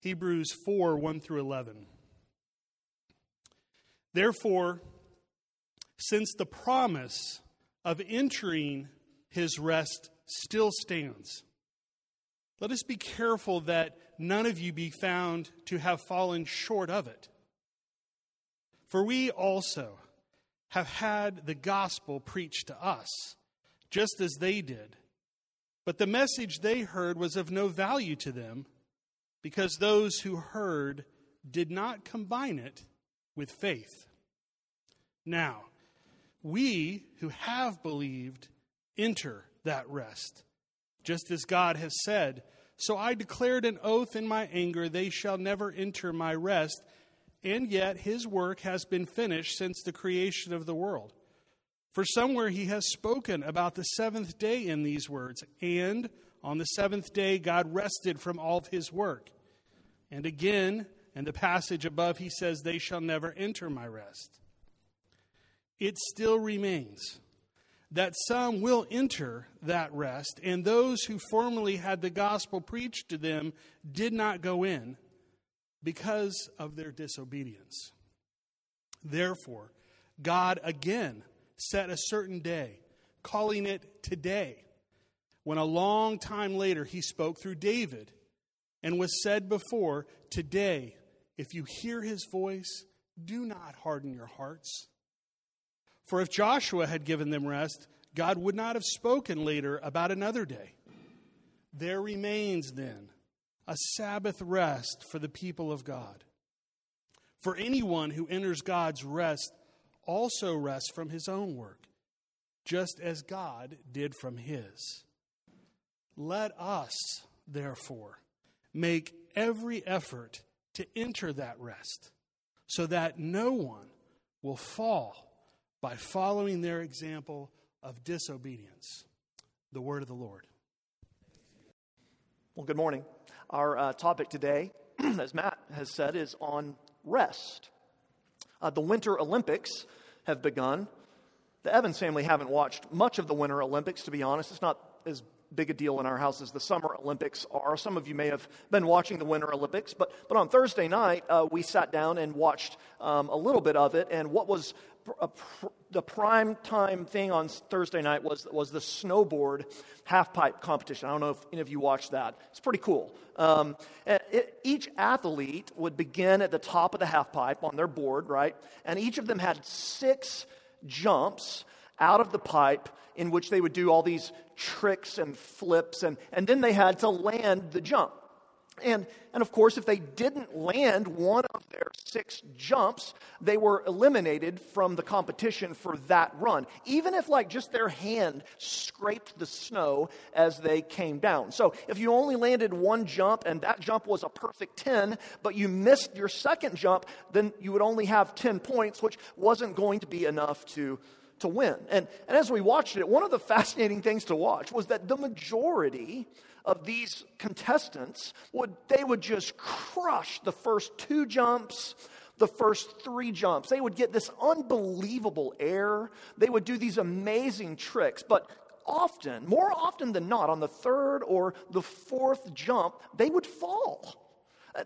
Hebrews 4 1 through 11. Therefore, since the promise of entering his rest still stands, let us be careful that none of you be found to have fallen short of it. For we also have had the gospel preached to us, just as they did. But the message they heard was of no value to them, because those who heard did not combine it with faith. Now, we who have believed enter that rest, just as God has said. So I declared an oath in my anger, they shall never enter my rest and yet his work has been finished since the creation of the world. For somewhere he has spoken about the seventh day in these words, and on the seventh day God rested from all of his work. And again, in the passage above, he says, They shall never enter my rest. It still remains that some will enter that rest, and those who formerly had the gospel preached to them did not go in because of their disobedience. Therefore, God again set a certain day, calling it today, when a long time later he spoke through David and was said before, Today, if you hear his voice, do not harden your hearts. For if Joshua had given them rest, God would not have spoken later about another day. There remains then a Sabbath rest for the people of God. For anyone who enters God's rest also rests from his own work, just as God did from his. Let us, therefore, make every effort to enter that rest, so that no one will fall by following their example of disobedience. The word of the Lord. Well, good morning. Our uh, topic today, as Matt has said, is on rest. Uh, the Winter Olympics have begun. The Evans family haven't watched much of the Winter Olympics, to be honest. It's not as big a deal in our house as the Summer Olympics are. Some of you may have been watching the Winter Olympics, but, but on Thursday night, uh, we sat down and watched um, a little bit of it. And what was a, the prime time thing on Thursday night was, was the snowboard half pipe competition. I don't know if any of you watched that. It's pretty cool. Um, it, each athlete would begin at the top of the half pipe on their board, right? And each of them had six jumps out of the pipe in which they would do all these tricks and flips, and, and then they had to land the jump. And, and of course, if they didn't land one of their six jumps, they were eliminated from the competition for that run, even if, like, just their hand scraped the snow as they came down. So, if you only landed one jump and that jump was a perfect 10, but you missed your second jump, then you would only have 10 points, which wasn't going to be enough to, to win. And, and as we watched it, one of the fascinating things to watch was that the majority of these contestants would they would just crush the first two jumps the first three jumps. They would get this unbelievable air. They would do these amazing tricks. But often more often than not on the third or the fourth jump they would fall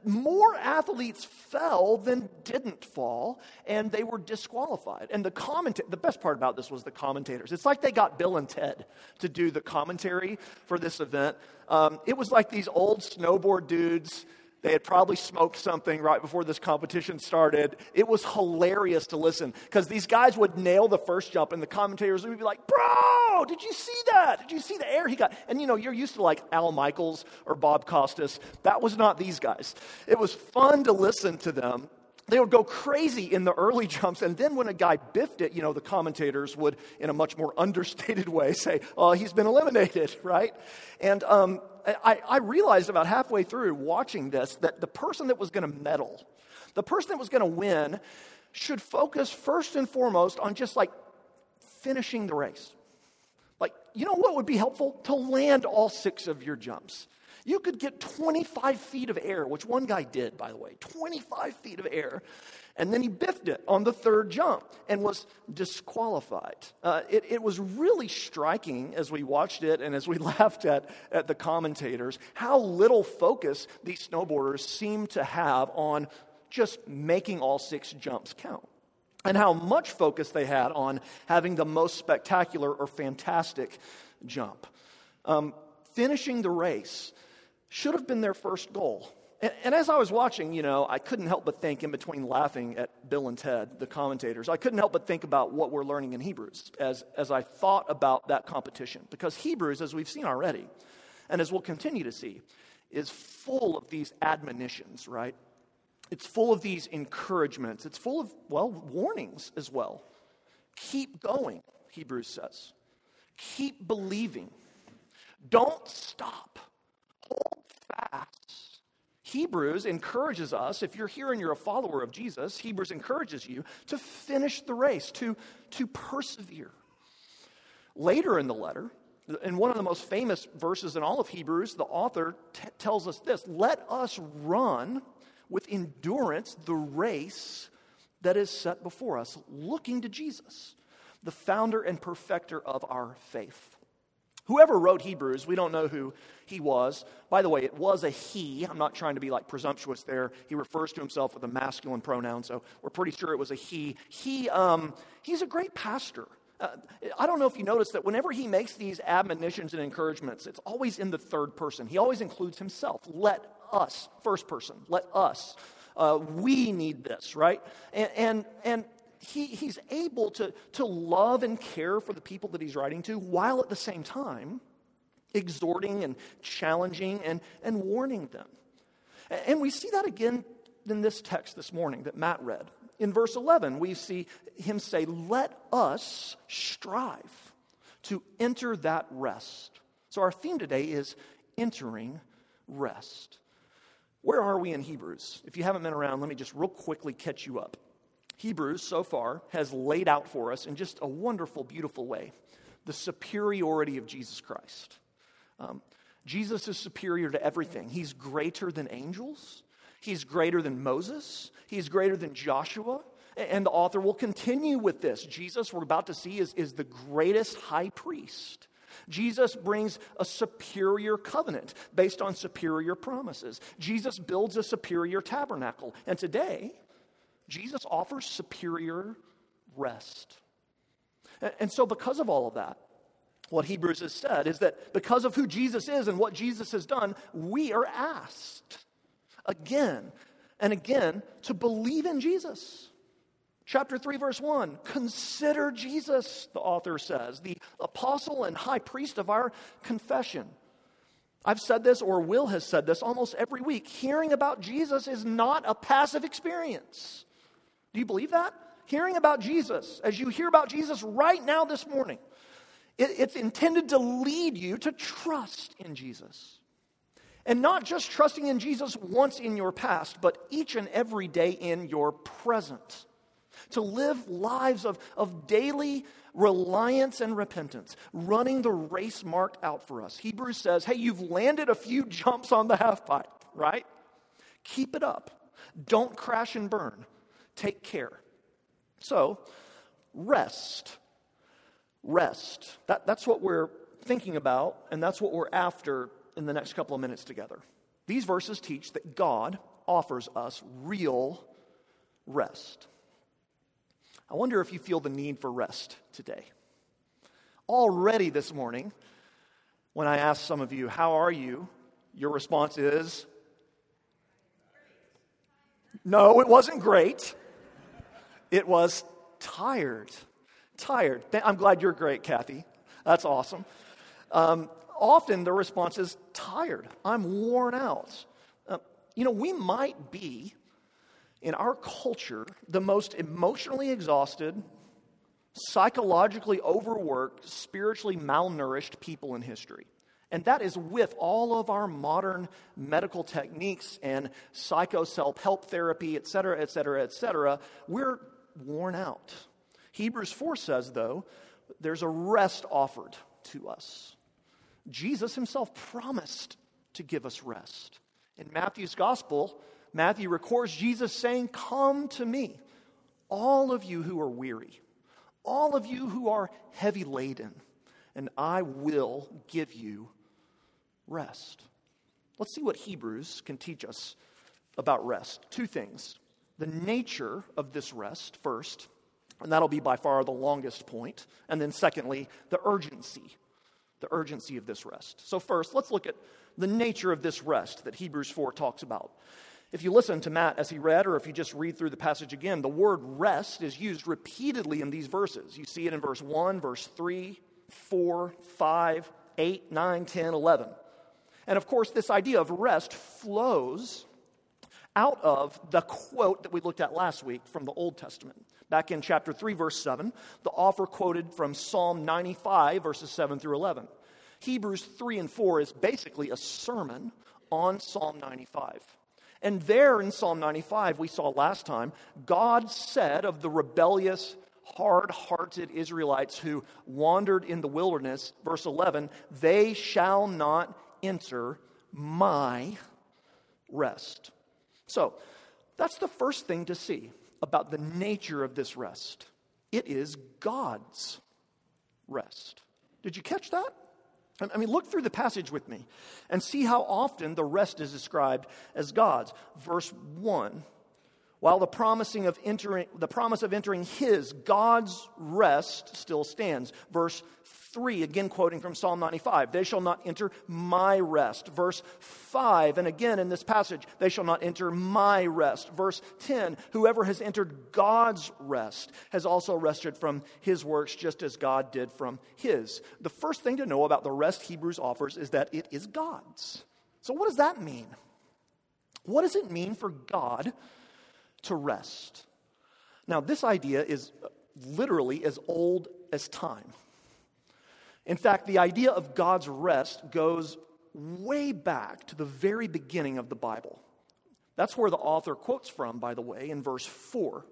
more athletes fell than didn't fall, and they were disqualified. And the commenta- the best part about this was the commentators. It's like they got Bill and Ted to do the commentary for this event. Um, it was like these old snowboard dudes they had probably smoked something right before this competition started. It was hilarious to listen because these guys would nail the first jump, and the commentators would be like, Bro, did you see that? Did you see the air he got? And you know, you're used to like Al Michaels or Bob Costas. That was not these guys. It was fun to listen to them they would go crazy in the early jumps. And then when a guy biffed it, you know, the commentators would, in a much more understated way, say, oh, he's been eliminated, right? And um, I, I realized about halfway through watching this that the person that was going to medal, the person that was going to win, should focus first and foremost on just like finishing the race. Like, you know what would be helpful? To land all six of your jumps. You could get 25 feet of air, which one guy did, by the way, 25 feet of air. And then he biffed it on the third jump and was disqualified. Uh, it, it was really striking as we watched it and as we laughed at, at the commentators how little focus these snowboarders seemed to have on just making all six jumps count and how much focus they had on having the most spectacular or fantastic jump. Um, finishing the race should have been their first goal. And, and, as I was watching, you know, I couldn't help but think, in between laughing at Bill and Ted, the commentators, I couldn't help but think about what we're learning in Hebrews as, as I thought about that competition. Because Hebrews, as we've seen already, and as we'll continue to see, is full of these admonitions, right? It's full of these encouragements. It's full of, well, warnings as well. Keep going, Hebrews says. Keep believing. Don't stop. Hold fast. Hebrews encourages us, if you're here and you're a follower of Jesus, Hebrews encourages you to finish the race, to, to persevere. Later in the letter, in one of the most famous verses in all of Hebrews, the author t- tells us this Let us run with endurance the race that is set before us, looking to Jesus, the founder and perfecter of our faith. Whoever wrote Hebrews, we don't know who he was. By the way, it was a he. I'm not trying to be like presumptuous there. He refers to himself with a masculine pronoun, so we're pretty sure it was a he. He, um, he's a great pastor. Uh, I don't know if you notice that whenever he makes these admonitions and encouragements, it's always in the third person. He always includes himself. Let us, first person, let us. Uh, we need this, right? And, and, and he, he's able to, to love and care for the people that he's writing to while at the same time exhorting and challenging and, and warning them. And we see that again in this text this morning that Matt read. In verse 11, we see him say, Let us strive to enter that rest. So our theme today is entering rest. Where are we in Hebrews? If you haven't been around, let me just real quickly catch you up. Hebrews, so far, has laid out for us in just a wonderful, beautiful way the superiority of Jesus Christ. Um, Jesus is superior to everything. He's greater than angels, he's greater than Moses, he's greater than Joshua. And the author will continue with this. Jesus, we're about to see, is, is the greatest high priest. Jesus brings a superior covenant based on superior promises. Jesus builds a superior tabernacle. And today, Jesus offers superior rest. And so, because of all of that, what Hebrews has said is that because of who Jesus is and what Jesus has done, we are asked again and again to believe in Jesus. Chapter 3, verse 1 Consider Jesus, the author says, the apostle and high priest of our confession. I've said this, or Will has said this almost every week. Hearing about Jesus is not a passive experience. Do you believe that? Hearing about Jesus, as you hear about Jesus right now this morning, it, it's intended to lead you to trust in Jesus. And not just trusting in Jesus once in your past, but each and every day in your present to live lives of, of daily reliance and repentance, running the race marked out for us. Hebrews says, hey, you've landed a few jumps on the half pipe, right? Keep it up. Don't crash and burn. Take care. So, rest. Rest. That, that's what we're thinking about, and that's what we're after in the next couple of minutes together. These verses teach that God offers us real rest. I wonder if you feel the need for rest today. Already this morning, when I asked some of you, How are you? your response is, No, it wasn't great. It was tired. Tired. I'm glad you're great, Kathy. That's awesome. Um, often the response is tired. I'm worn out. Uh, you know, we might be in our culture, the most emotionally exhausted, psychologically overworked, spiritually malnourished people in history. And that is with all of our modern medical techniques and psycho self help therapy, et cetera, et cetera, et cetera. We're worn out. Hebrews 4 says, though, there's a rest offered to us. Jesus himself promised to give us rest. In Matthew's gospel, Matthew records Jesus saying, Come to me, all of you who are weary, all of you who are heavy laden, and I will give you rest. Let's see what Hebrews can teach us about rest. Two things the nature of this rest, first, and that'll be by far the longest point. And then, secondly, the urgency, the urgency of this rest. So, first, let's look at the nature of this rest that Hebrews 4 talks about. If you listen to Matt as he read, or if you just read through the passage again, the word rest is used repeatedly in these verses. You see it in verse 1, verse 3, 4, 5, 8, 9, 10, 11. And of course, this idea of rest flows out of the quote that we looked at last week from the Old Testament. Back in chapter 3, verse 7, the author quoted from Psalm 95, verses 7 through 11. Hebrews 3 and 4 is basically a sermon on Psalm 95. And there in Psalm 95, we saw last time, God said of the rebellious, hard hearted Israelites who wandered in the wilderness, verse 11, they shall not enter my rest. So, that's the first thing to see about the nature of this rest. It is God's rest. Did you catch that? I mean, look through the passage with me and see how often the rest is described as God's. Verse 1 while the promising of entering the promise of entering his god's rest still stands. Verse 3 again quoting from psalm 95 they shall not enter my rest. Verse 5 and again in this passage they shall not enter my rest. Verse 10 whoever has entered god's rest has also rested from his works just as god did from his. The first thing to know about the rest hebrews offers is that it is god's. So what does that mean? What does it mean for god to rest. Now, this idea is literally as old as time. In fact, the idea of God's rest goes way back to the very beginning of the Bible. That's where the author quotes from, by the way, in verse 4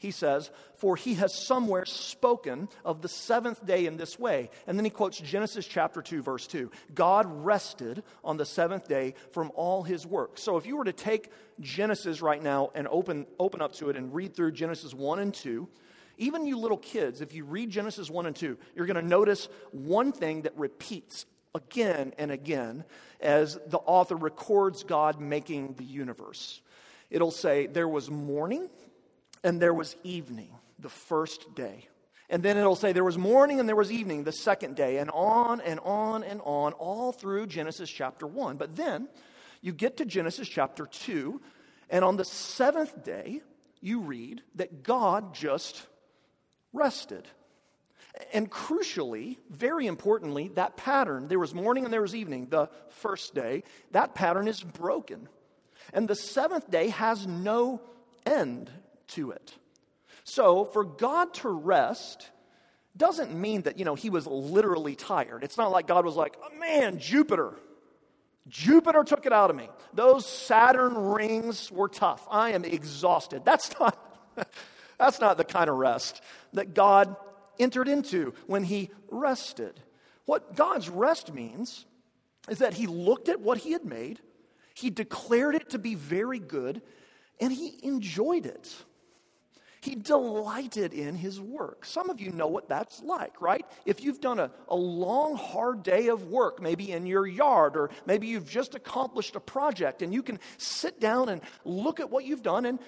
he says, For he has somewhere spoken of the seventh day in this way. And then he quotes Genesis chapter 2, verse 2. God rested on the seventh day from all his work. So if you were to take Genesis right now and open, open up to it and read through Genesis 1 and 2, even you little kids, if you read Genesis 1 and 2, you're going to notice one thing that repeats again and again as the author records God making the universe. It'll say, There was morning and there was evening, the first day. And then it'll say there was morning and there was evening, the second day, and on and on and on, all through Genesis chapter 1. But then you get to Genesis chapter 2, and on the seventh day, you read that God just rested. And crucially, very importantly, that pattern, there was morning and there was evening, the first day, that pattern is broken. And the seventh day has no end to it. So, for God to rest doesn't mean that, you know, he was literally tired. It's not like God was like, oh, man, Jupiter. Jupiter took it out of me. Those Saturn rings were tough. I am exhausted. That's not, that's not the kind of rest that God entered into when he rested. What God's rest means is that he looked at what he had made, he declared it to be very good, and he enjoyed it. He delighted in his work. Some of you know what that's like, right? If you've done a, a long, hard day of work, maybe in your yard, or maybe you've just accomplished a project, and you can sit down and look at what you've done and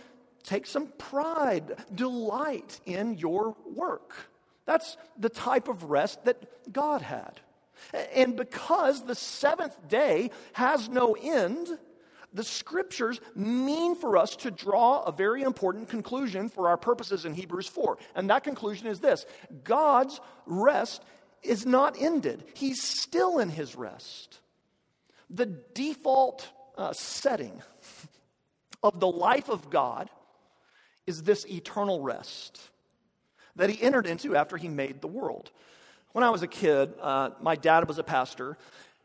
take some pride, delight in your work. That's the type of rest that God had. And because the seventh day has no end, the scriptures mean for us to draw a very important conclusion for our purposes in Hebrews 4. And that conclusion is this God's rest is not ended, He's still in His rest. The default uh, setting of the life of God is this eternal rest that He entered into after He made the world. When I was a kid, uh, my dad was a pastor,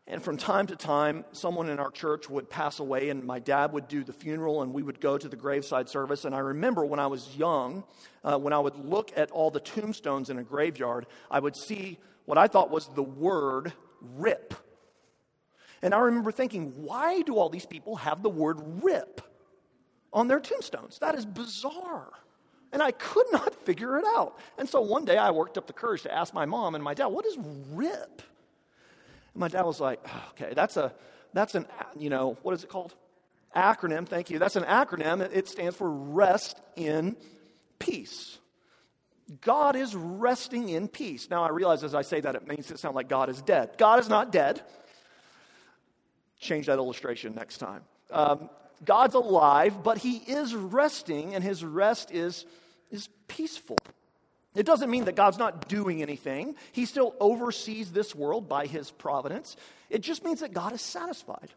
and from time to time, someone in our church would pass away, and my dad would do the funeral, and we would go to the graveside service. And I remember when I was young, uh, when I would look at all the tombstones in a graveyard, I would see what I thought was the word rip. And I remember thinking, why do all these people have the word rip on their tombstones? That is bizarre. And I could not figure it out. And so one day I worked up the courage to ask my mom and my dad, what is RIP? And my dad was like, okay, that's a that's an you know, what is it called? Acronym, thank you. That's an acronym. It stands for rest in peace. God is resting in peace. Now I realize as I say that it makes it sound like God is dead. God is not dead. Change that illustration next time. Um, God's alive, but he is resting, and his rest is, is peaceful. It doesn't mean that God's not doing anything. He still oversees this world by his providence. It just means that God is satisfied,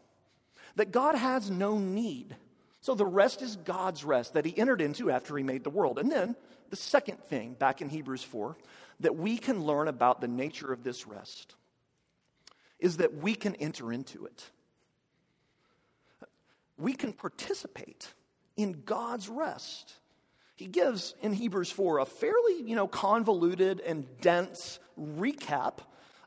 that God has no need. So the rest is God's rest that he entered into after he made the world. And then the second thing, back in Hebrews 4, that we can learn about the nature of this rest is that we can enter into it we can participate in God's rest. He gives in Hebrews 4 a fairly, you know, convoluted and dense recap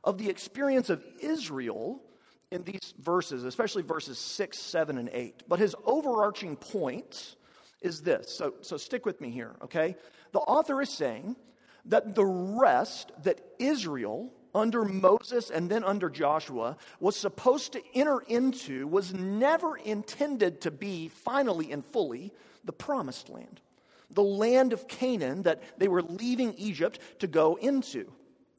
of the experience of Israel in these verses, especially verses 6, 7, and 8. But his overarching point is this. So, so stick with me here, okay? The author is saying that the rest that Israel under Moses and then under Joshua was supposed to enter into was never intended to be finally and fully the promised land, the land of Canaan that they were leaving Egypt to go into.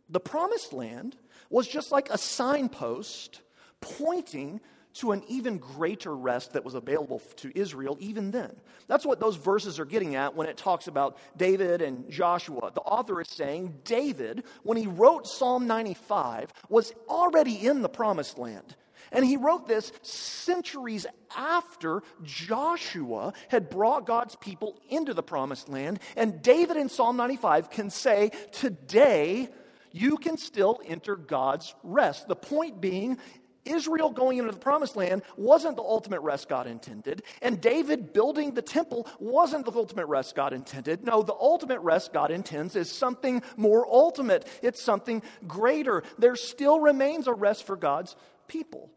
The promised land was just like a signpost pointing to an even greater rest that was available to Israel even then. That's what those verses are getting at when it talks about David and Joshua. The author is saying David, when he wrote Psalm 95, was already in the promised land. And he wrote this centuries after Joshua had brought God's people into the promised land. And David in Psalm 95 can say, Today, you can still enter God's rest. The point being, Israel going into the promised land wasn't the ultimate rest God intended, and David building the temple wasn't the ultimate rest God intended. No, the ultimate rest God intends is something more ultimate, it's something greater. There still remains a rest for God's people.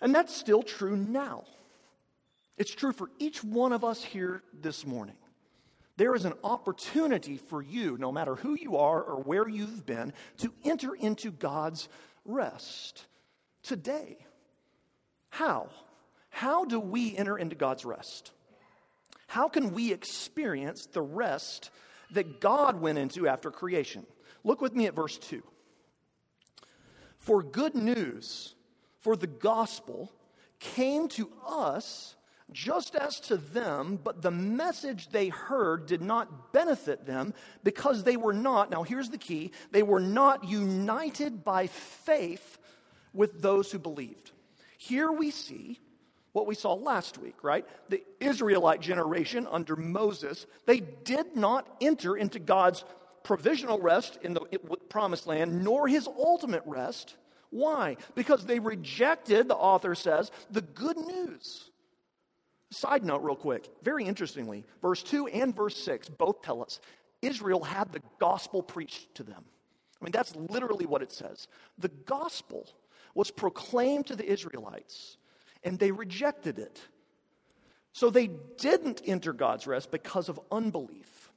And that's still true now. It's true for each one of us here this morning. There is an opportunity for you, no matter who you are or where you've been, to enter into God's rest today. How? How do we enter into God's rest? How can we experience the rest that God went into after creation? Look with me at verse 2. For good news, for the gospel, came to us just as to them, but the message they heard did not benefit them because they were not, now here's the key, they were not united by faith with those who believed. Here we see what we saw last week, right? The Israelite generation under Moses, they did not enter into God's provisional rest in the promised land, nor his ultimate rest. Why? Because they rejected, the author says, the good news. Side note, real quick, very interestingly, verse 2 and verse 6 both tell us Israel had the gospel preached to them. I mean, that's literally what it says. The gospel was proclaimed to the Israelites, and they rejected it. So they didn't enter God's rest because of unbelief.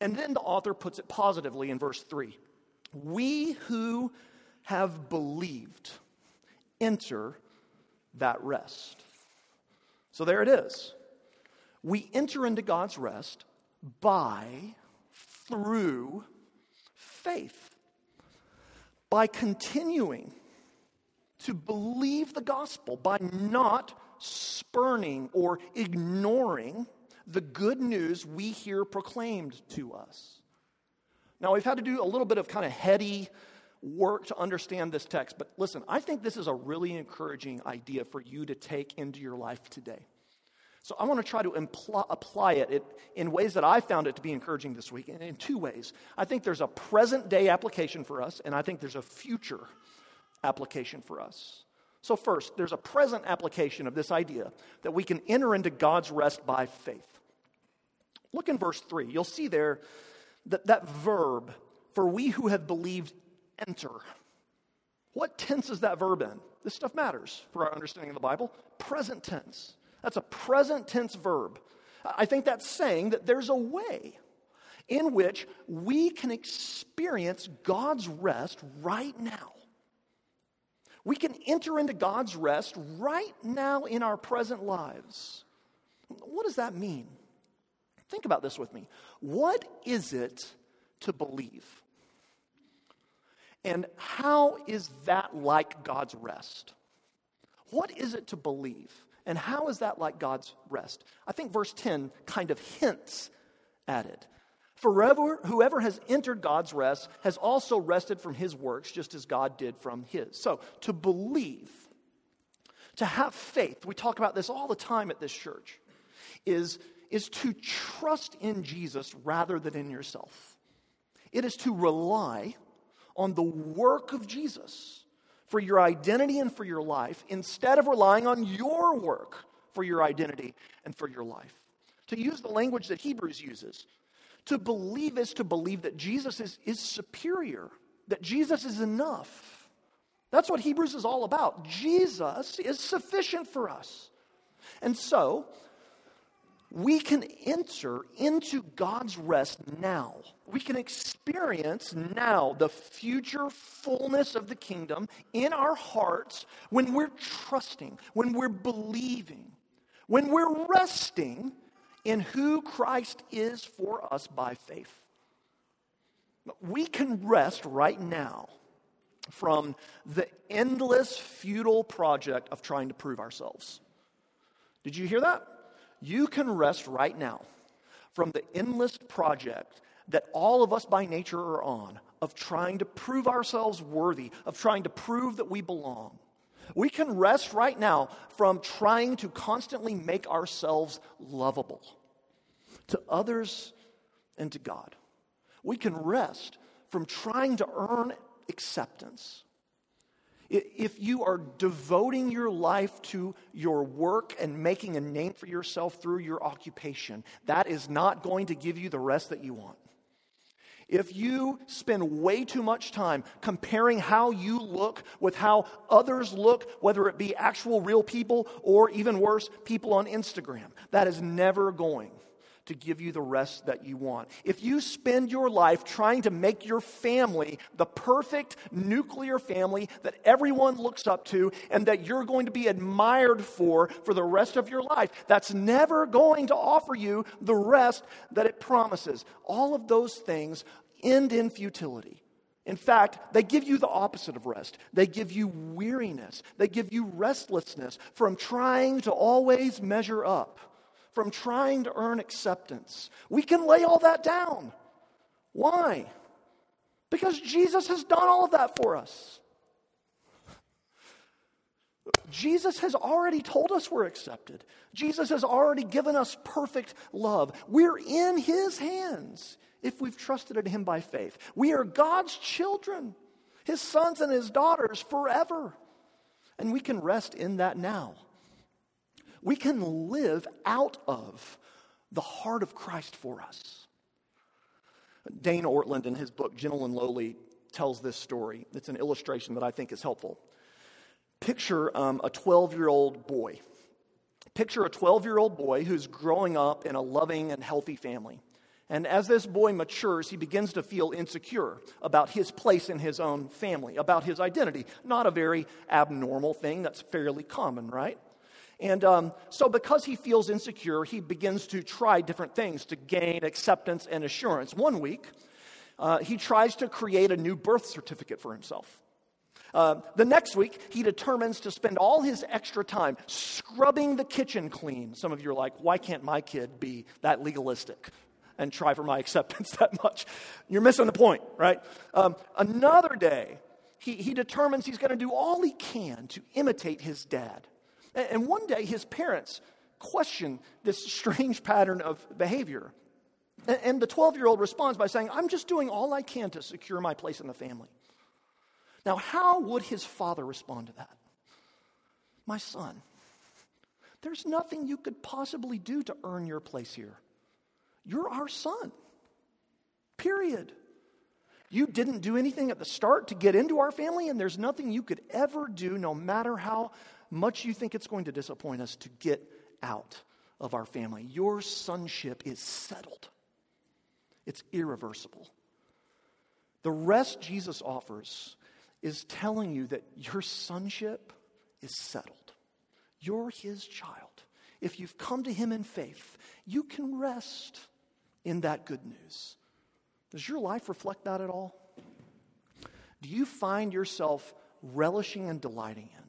And then the author puts it positively in verse 3 We who have believed enter that rest. So there it is. We enter into God's rest by, through faith. By continuing to believe the gospel by not spurning or ignoring the good news we hear proclaimed to us. Now, we've had to do a little bit of kind of heady work to understand this text, but listen, I think this is a really encouraging idea for you to take into your life today. So I want to try to impl- apply it in ways that I found it to be encouraging this week, and in two ways. I think there's a present day application for us, and I think there's a future application for us. So, first, there's a present application of this idea that we can enter into God's rest by faith. Look in verse 3. You'll see there that that verb, for we who have believed, enter. What tense is that verb in? This stuff matters for our understanding of the Bible. Present tense. That's a present tense verb. I think that's saying that there's a way in which we can experience God's rest right now. We can enter into God's rest right now in our present lives. What does that mean? Think about this with me. What is it to believe? And how is that like God's rest? What is it to believe? And how is that like God's rest? I think verse 10 kind of hints at it. Forever, whoever has entered God's rest has also rested from his works, just as God did from his. So, to believe, to have faith, we talk about this all the time at this church, is, is to trust in Jesus rather than in yourself. It is to rely on the work of Jesus for your identity and for your life instead of relying on your work for your identity and for your life. To use the language that Hebrews uses, to believe is to believe that Jesus is, is superior, that Jesus is enough. That's what Hebrews is all about. Jesus is sufficient for us. And so, we can enter into God's rest now. We can experience now the future fullness of the kingdom in our hearts when we're trusting, when we're believing, when we're resting in who Christ is for us by faith. We can rest right now from the endless, futile project of trying to prove ourselves. Did you hear that? You can rest right now from the endless project that all of us by nature are on of trying to prove ourselves worthy, of trying to prove that we belong. We can rest right now from trying to constantly make ourselves lovable to others and to God. We can rest from trying to earn acceptance. If you are devoting your life to your work and making a name for yourself through your occupation, that is not going to give you the rest that you want. If you spend way too much time comparing how you look with how others look, whether it be actual real people or even worse, people on Instagram, that is never going to give you the rest that you want. If you spend your life trying to make your family the perfect nuclear family that everyone looks up to and that you're going to be admired for for the rest of your life, that's never going to offer you the rest that it promises. All of those things end in futility. In fact, they give you the opposite of rest. They give you weariness. They give you restlessness from trying to always measure up from trying to earn acceptance. We can lay all that down. Why? Because Jesus has done all of that for us. Jesus has already told us we're accepted. Jesus has already given us perfect love. We're in His hands if we've trusted in Him by faith. We are God's children, His sons and His daughters forever. And we can rest in that now we can live out of the heart of Christ for us. Dane Ortlund, in his book, Gentle and Lowly, tells this story. It's an illustration that I think is helpful. Picture um, a 12 year old boy. Picture a 12 year old boy who's growing up in a loving and healthy family. And as this boy matures, he begins to feel insecure about his place in his own family, about his identity. Not a very abnormal thing, that's fairly common, right? And um, so, because he feels insecure, he begins to try different things to gain acceptance and assurance. One week, uh, he tries to create a new birth certificate for himself. Uh, the next week, he determines to spend all his extra time scrubbing the kitchen clean. Some of you are like, why can't my kid be that legalistic and try for my acceptance that much? You're missing the point, right? Um, another day, he, he determines he's going to do all he can to imitate his dad. And one day, his parents question this strange pattern of behavior. And the 12 year old responds by saying, I'm just doing all I can to secure my place in the family. Now, how would his father respond to that? My son, there's nothing you could possibly do to earn your place here. You're our son. Period. You didn't do anything at the start to get into our family, and there's nothing you could ever do, no matter how much you think it's going to disappoint us, to get out of our family. Your sonship is settled, it's irreversible. The rest Jesus offers is telling you that your sonship is settled. You're his child. If you've come to him in faith, you can rest in that good news. Does your life reflect that at all? Do you find yourself relishing and delighting in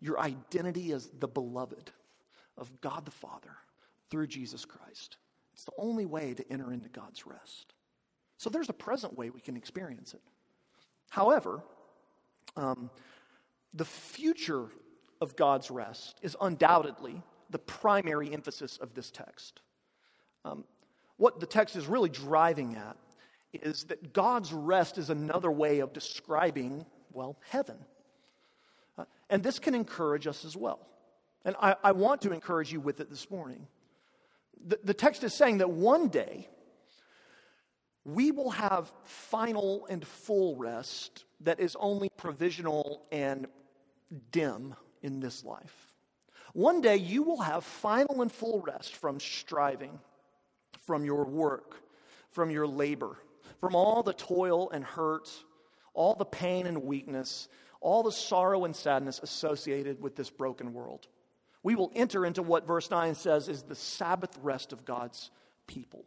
your identity as the beloved of God the Father through Jesus Christ? It's the only way to enter into God's rest. So there's a present way we can experience it. However, um, the future of God's rest is undoubtedly the primary emphasis of this text. Um, what the text is really driving at is that God's rest is another way of describing, well, heaven. Uh, and this can encourage us as well. And I, I, want to encourage you with it this morning. The, the text is saying that one day we will have final and full rest that is only provisional and dim in this life. One day you will have final and full rest from striving, from your work, from your labor, from all the toil and hurt, all the pain and weakness, all the sorrow and sadness associated with this broken world. We will enter into what verse 9 says is the Sabbath rest of God's people.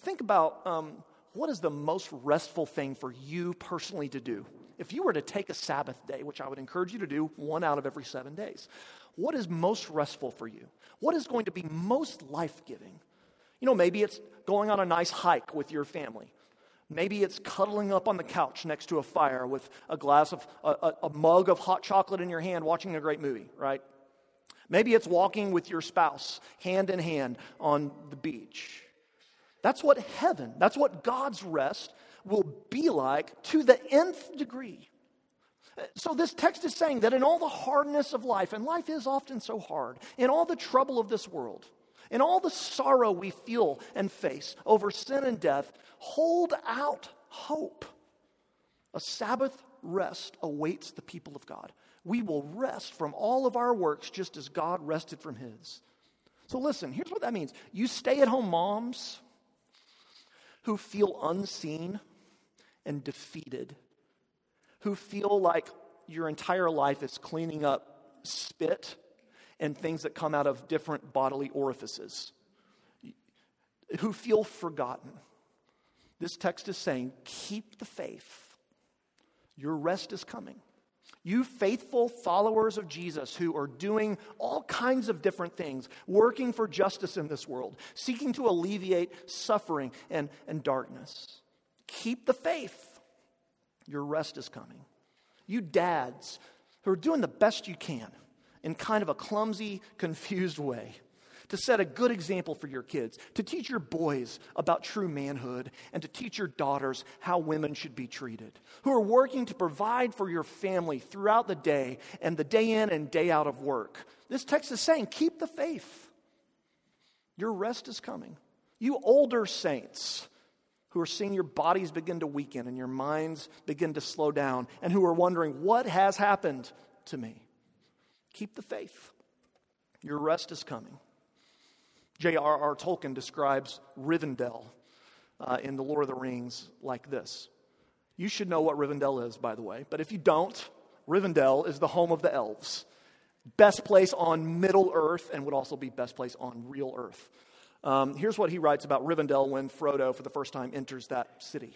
Think about um, what is the most restful thing for you personally to do? If you were to take a Sabbath day, which I would encourage you to do one out of every seven days, what is most restful for you? What is going to be most life giving? You know, maybe it's going on a nice hike with your family. Maybe it's cuddling up on the couch next to a fire with a glass of, a, a, mug of hot chocolate in your hand watching a great movie, right? Maybe it's walking with your spouse hand in hand on the beach. That's what heaven, that's what God's rest will be like to the nth degree. So, this text is saying that in all the hardness of life, and life is often so hard, in all the trouble of this world, in all the sorrow we feel and face over sin and death, hold out hope. A Sabbath rest awaits the people of God. We will rest from all of our works just as God rested from his. So, listen, here's what that means you stay at home moms who feel unseen and defeated who feel like your entire life is cleaning up spit and things that come out of different bodily orifices, who feel forgotten. This text is saying, keep the faith. Your rest is coming. You faithful followers of Jesus who are doing all kinds of different things, working for justice in this world, seeking to alleviate suffering and, and darkness. Keep the faith. Your rest is coming. You dads who are doing the best you can in kind of a clumsy, confused way to set a good example for your kids, to teach your boys about true manhood, and to teach your daughters how women should be treated, who are working to provide for your family throughout the day and the day in and day out of work. This text is saying, keep the faith. Your rest is coming. You older saints who are seeing your bodies begin to weaken and your minds begin to slow down, and who are wondering, what has happened to me? Keep the faith. Your rest is coming. J.R.R. Tolkien describes Rivendell uh, in The Lord of the Rings like this. You should know what Rivendell is, by the way, but if you don't, Rivendell is the home of the elves. Best place on Middle Earth and would also be best place on real Earth. Um, here's what he writes about Rivendell when Frodo, for the first time, enters that city.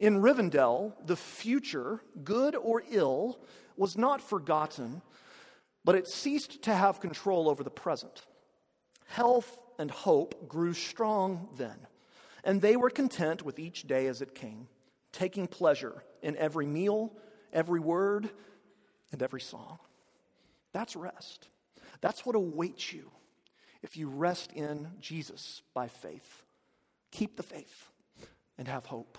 In Rivendell, the future, good or ill, was not forgotten, but it ceased to have control over the present. Health and hope grew strong then, and they were content with each day as it came, taking pleasure in every meal, every word, and every song. That's rest. That's what awaits you if you rest in Jesus by faith. Keep the faith and have hope.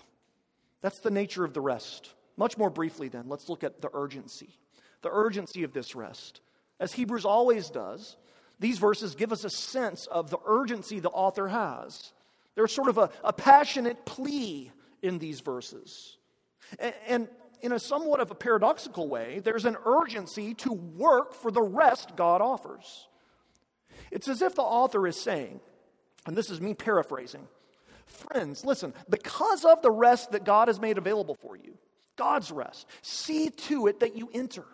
That's the nature of the rest. Much more briefly, then, let's look at the urgency. The urgency of this rest. As Hebrews always does, these verses give us a sense of the urgency the author has. There's sort of a, a passionate plea in these verses. And, and in a somewhat of a paradoxical way, there's an urgency to work for the rest God offers. It's as if the author is saying, and this is me paraphrasing, friends, listen, because of the rest that God has made available for you, God's rest, see to it that you enter.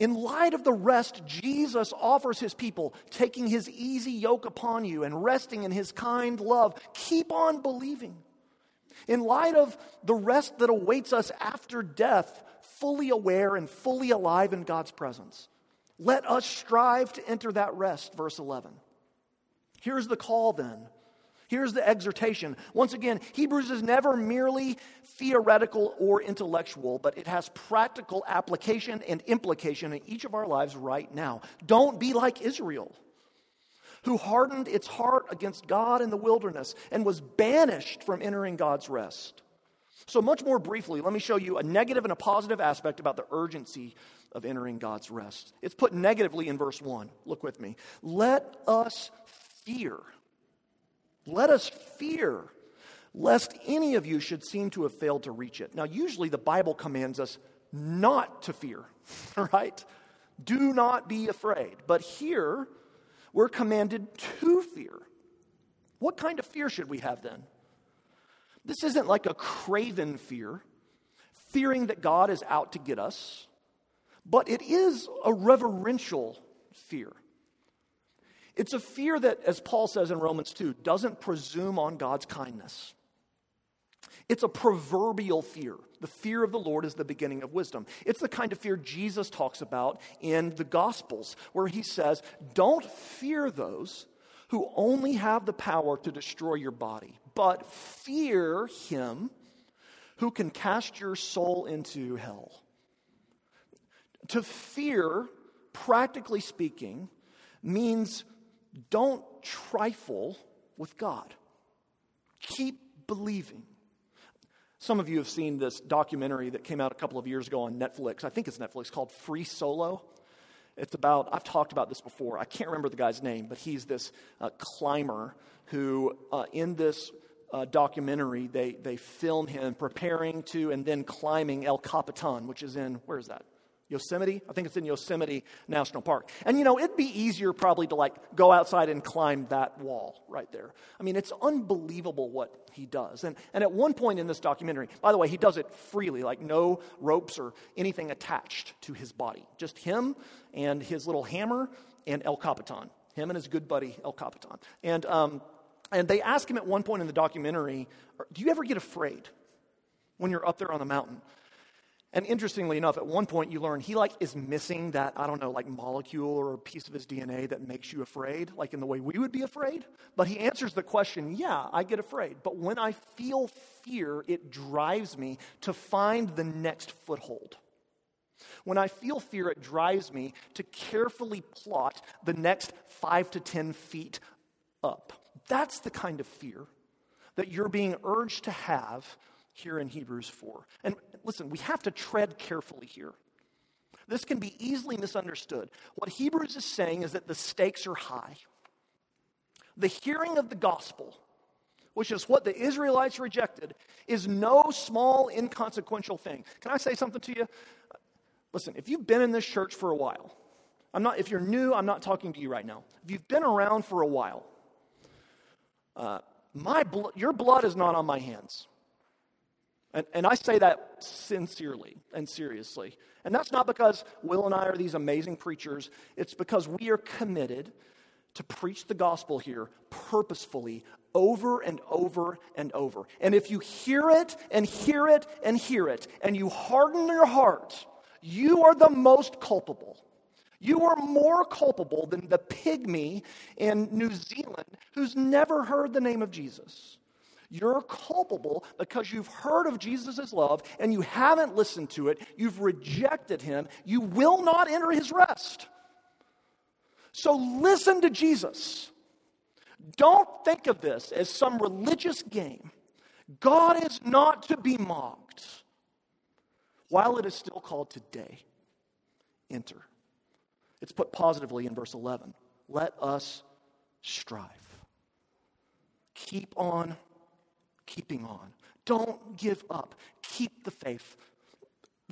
In light of the rest Jesus offers his people, taking his easy yoke upon you and resting in his kind love, keep on believing. In light of the rest that awaits us after death, fully aware and fully alive in God's presence, let us strive to enter that rest, verse 11. Here's the call then Here's the exhortation. Once again, Hebrews is never merely theoretical or intellectual, but it has practical application and implication in each of our lives right now. Don't be like Israel, who hardened its heart against God in the wilderness and was banished from entering God's rest. So, much more briefly, let me show you a negative and a positive aspect about the urgency of entering God's rest. It's put negatively in verse 1. Look with me. Let us fear let us fear, lest any of you should seem to have failed to reach it. Now, usually the Bible commands us not to fear, right? Do not be afraid. But here, we're commanded to fear. What kind of fear should we have then? This isn't like a craven fear, fearing that God is out to get us, but it is a reverential fear. It's a fear that, as Paul says in Romans 2, doesn't presume on God's kindness. It's a proverbial fear. The fear of the Lord is the beginning of wisdom. It's the kind of fear Jesus talks about in the Gospels, where he says, Don't fear those who only have the power to destroy your body, but fear him who can cast your soul into hell. To fear, practically speaking, means don't trifle with God. Keep believing. Some of you have seen this documentary that came out a couple of years ago on Netflix. I think it's Netflix called Free Solo. It's about, I've talked about this before. I can't remember the guy's name, but he's this uh, climber who, uh, in this uh, documentary, they, they film him preparing to and then climbing El Capitan, which is in, where is that? Yosemite. I think it's in Yosemite National Park. And you know, it'd be easier probably to like go outside and climb that wall right there. I mean, it's unbelievable what he does. And, and at one point in this documentary, by the way, he does it freely, like no ropes or anything attached to his body. Just him and his little hammer and El Capitan. Him and his good buddy El Capitan. And, um, and they ask him at one point in the documentary, Do you ever get afraid when you're up there on the mountain? And interestingly enough, at one point you learn he like is missing that, I don't know, like molecule or piece of his DNA that makes you afraid, like in the way we would be afraid. But he answers the question, yeah, I get afraid. But when I feel fear, it drives me to find the next foothold. When I feel fear, it drives me to carefully plot the next five to 10 feet up. That's the kind of fear that you're being urged to have here in Hebrews 4. And listen, we have to tread carefully here. This can be easily misunderstood. What Hebrews is saying is that the stakes are high. The hearing of the gospel, which is what the Israelites rejected, is no small, inconsequential thing. Can I say something to you? Listen, if you've been in this church for a while, I'm not, if you're new, I'm not talking to you right now. If you've been around for a while, uh, my bl- your blood is not on my hands. And, and I say that sincerely and seriously. And that's not because Will and I are these amazing preachers, it's because we are committed to preach the gospel here purposefully over and over and over. And if you hear it and hear it and hear it and you harden your heart, you are the most culpable. You are more culpable than the pygmy in New Zealand who's never heard the name of Jesus. You're culpable because you've heard of Jesus' love and you haven't listened to it. You've rejected him. You will not enter his rest. So listen to Jesus. Don't think of this as some religious game. God is not to be mocked. While it is still called today, enter. It's put positively in verse 11. Let us strive. Keep on keeping on. Don't give up. Keep the faith.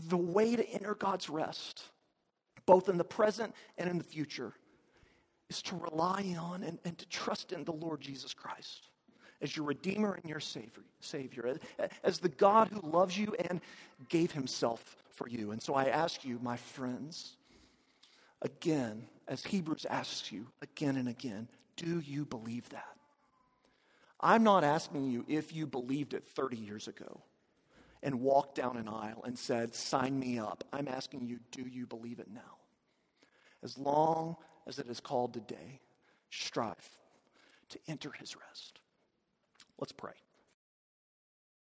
The way to enter God's rest, both in the present and in the future, is to rely on and, and to trust in the Lord Jesus Christ as your Redeemer and your Savior, Savior, as the God who loves you and gave Himself for you. And so I ask you, my friends, again, as Hebrews asks you again and again, do you believe that? I'm not asking you if you believed it 30 years ago and walked down an aisle and said, Sign me up. I'm asking you, do you believe it now? As long as it is called today, strive to enter his rest. Let's pray.